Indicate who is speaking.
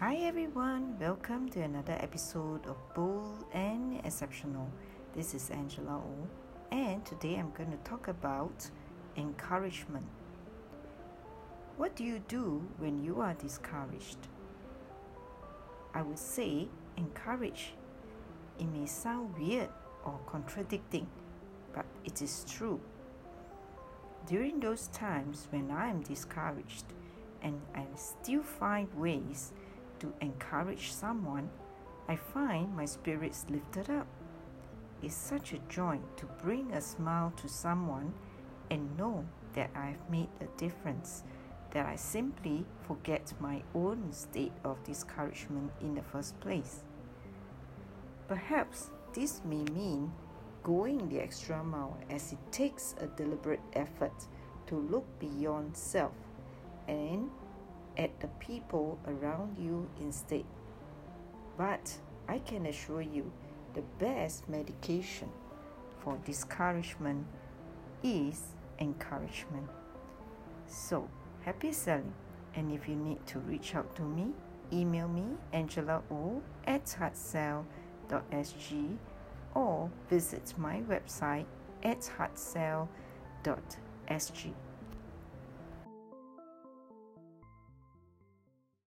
Speaker 1: Hi everyone, welcome to another episode of Bold and Exceptional. This is Angela O, and today I'm going to talk about encouragement. What do you do when you are discouraged? I would say encourage. It may sound weird or contradicting, but it is true. During those times when I am discouraged and I still find ways to encourage someone, I find my spirits lifted up. It's such a joy to bring a smile to someone and know that I've made a difference, that I simply forget my own state of discouragement in the first place. Perhaps this may mean going the extra mile as it takes a deliberate effort to look beyond self and at the people around you instead. But I can assure you the best medication for discouragement is encouragement. So, happy selling. And if you need to reach out to me, email me angelao at heartsell.sg or visit my website at heartsell.sg.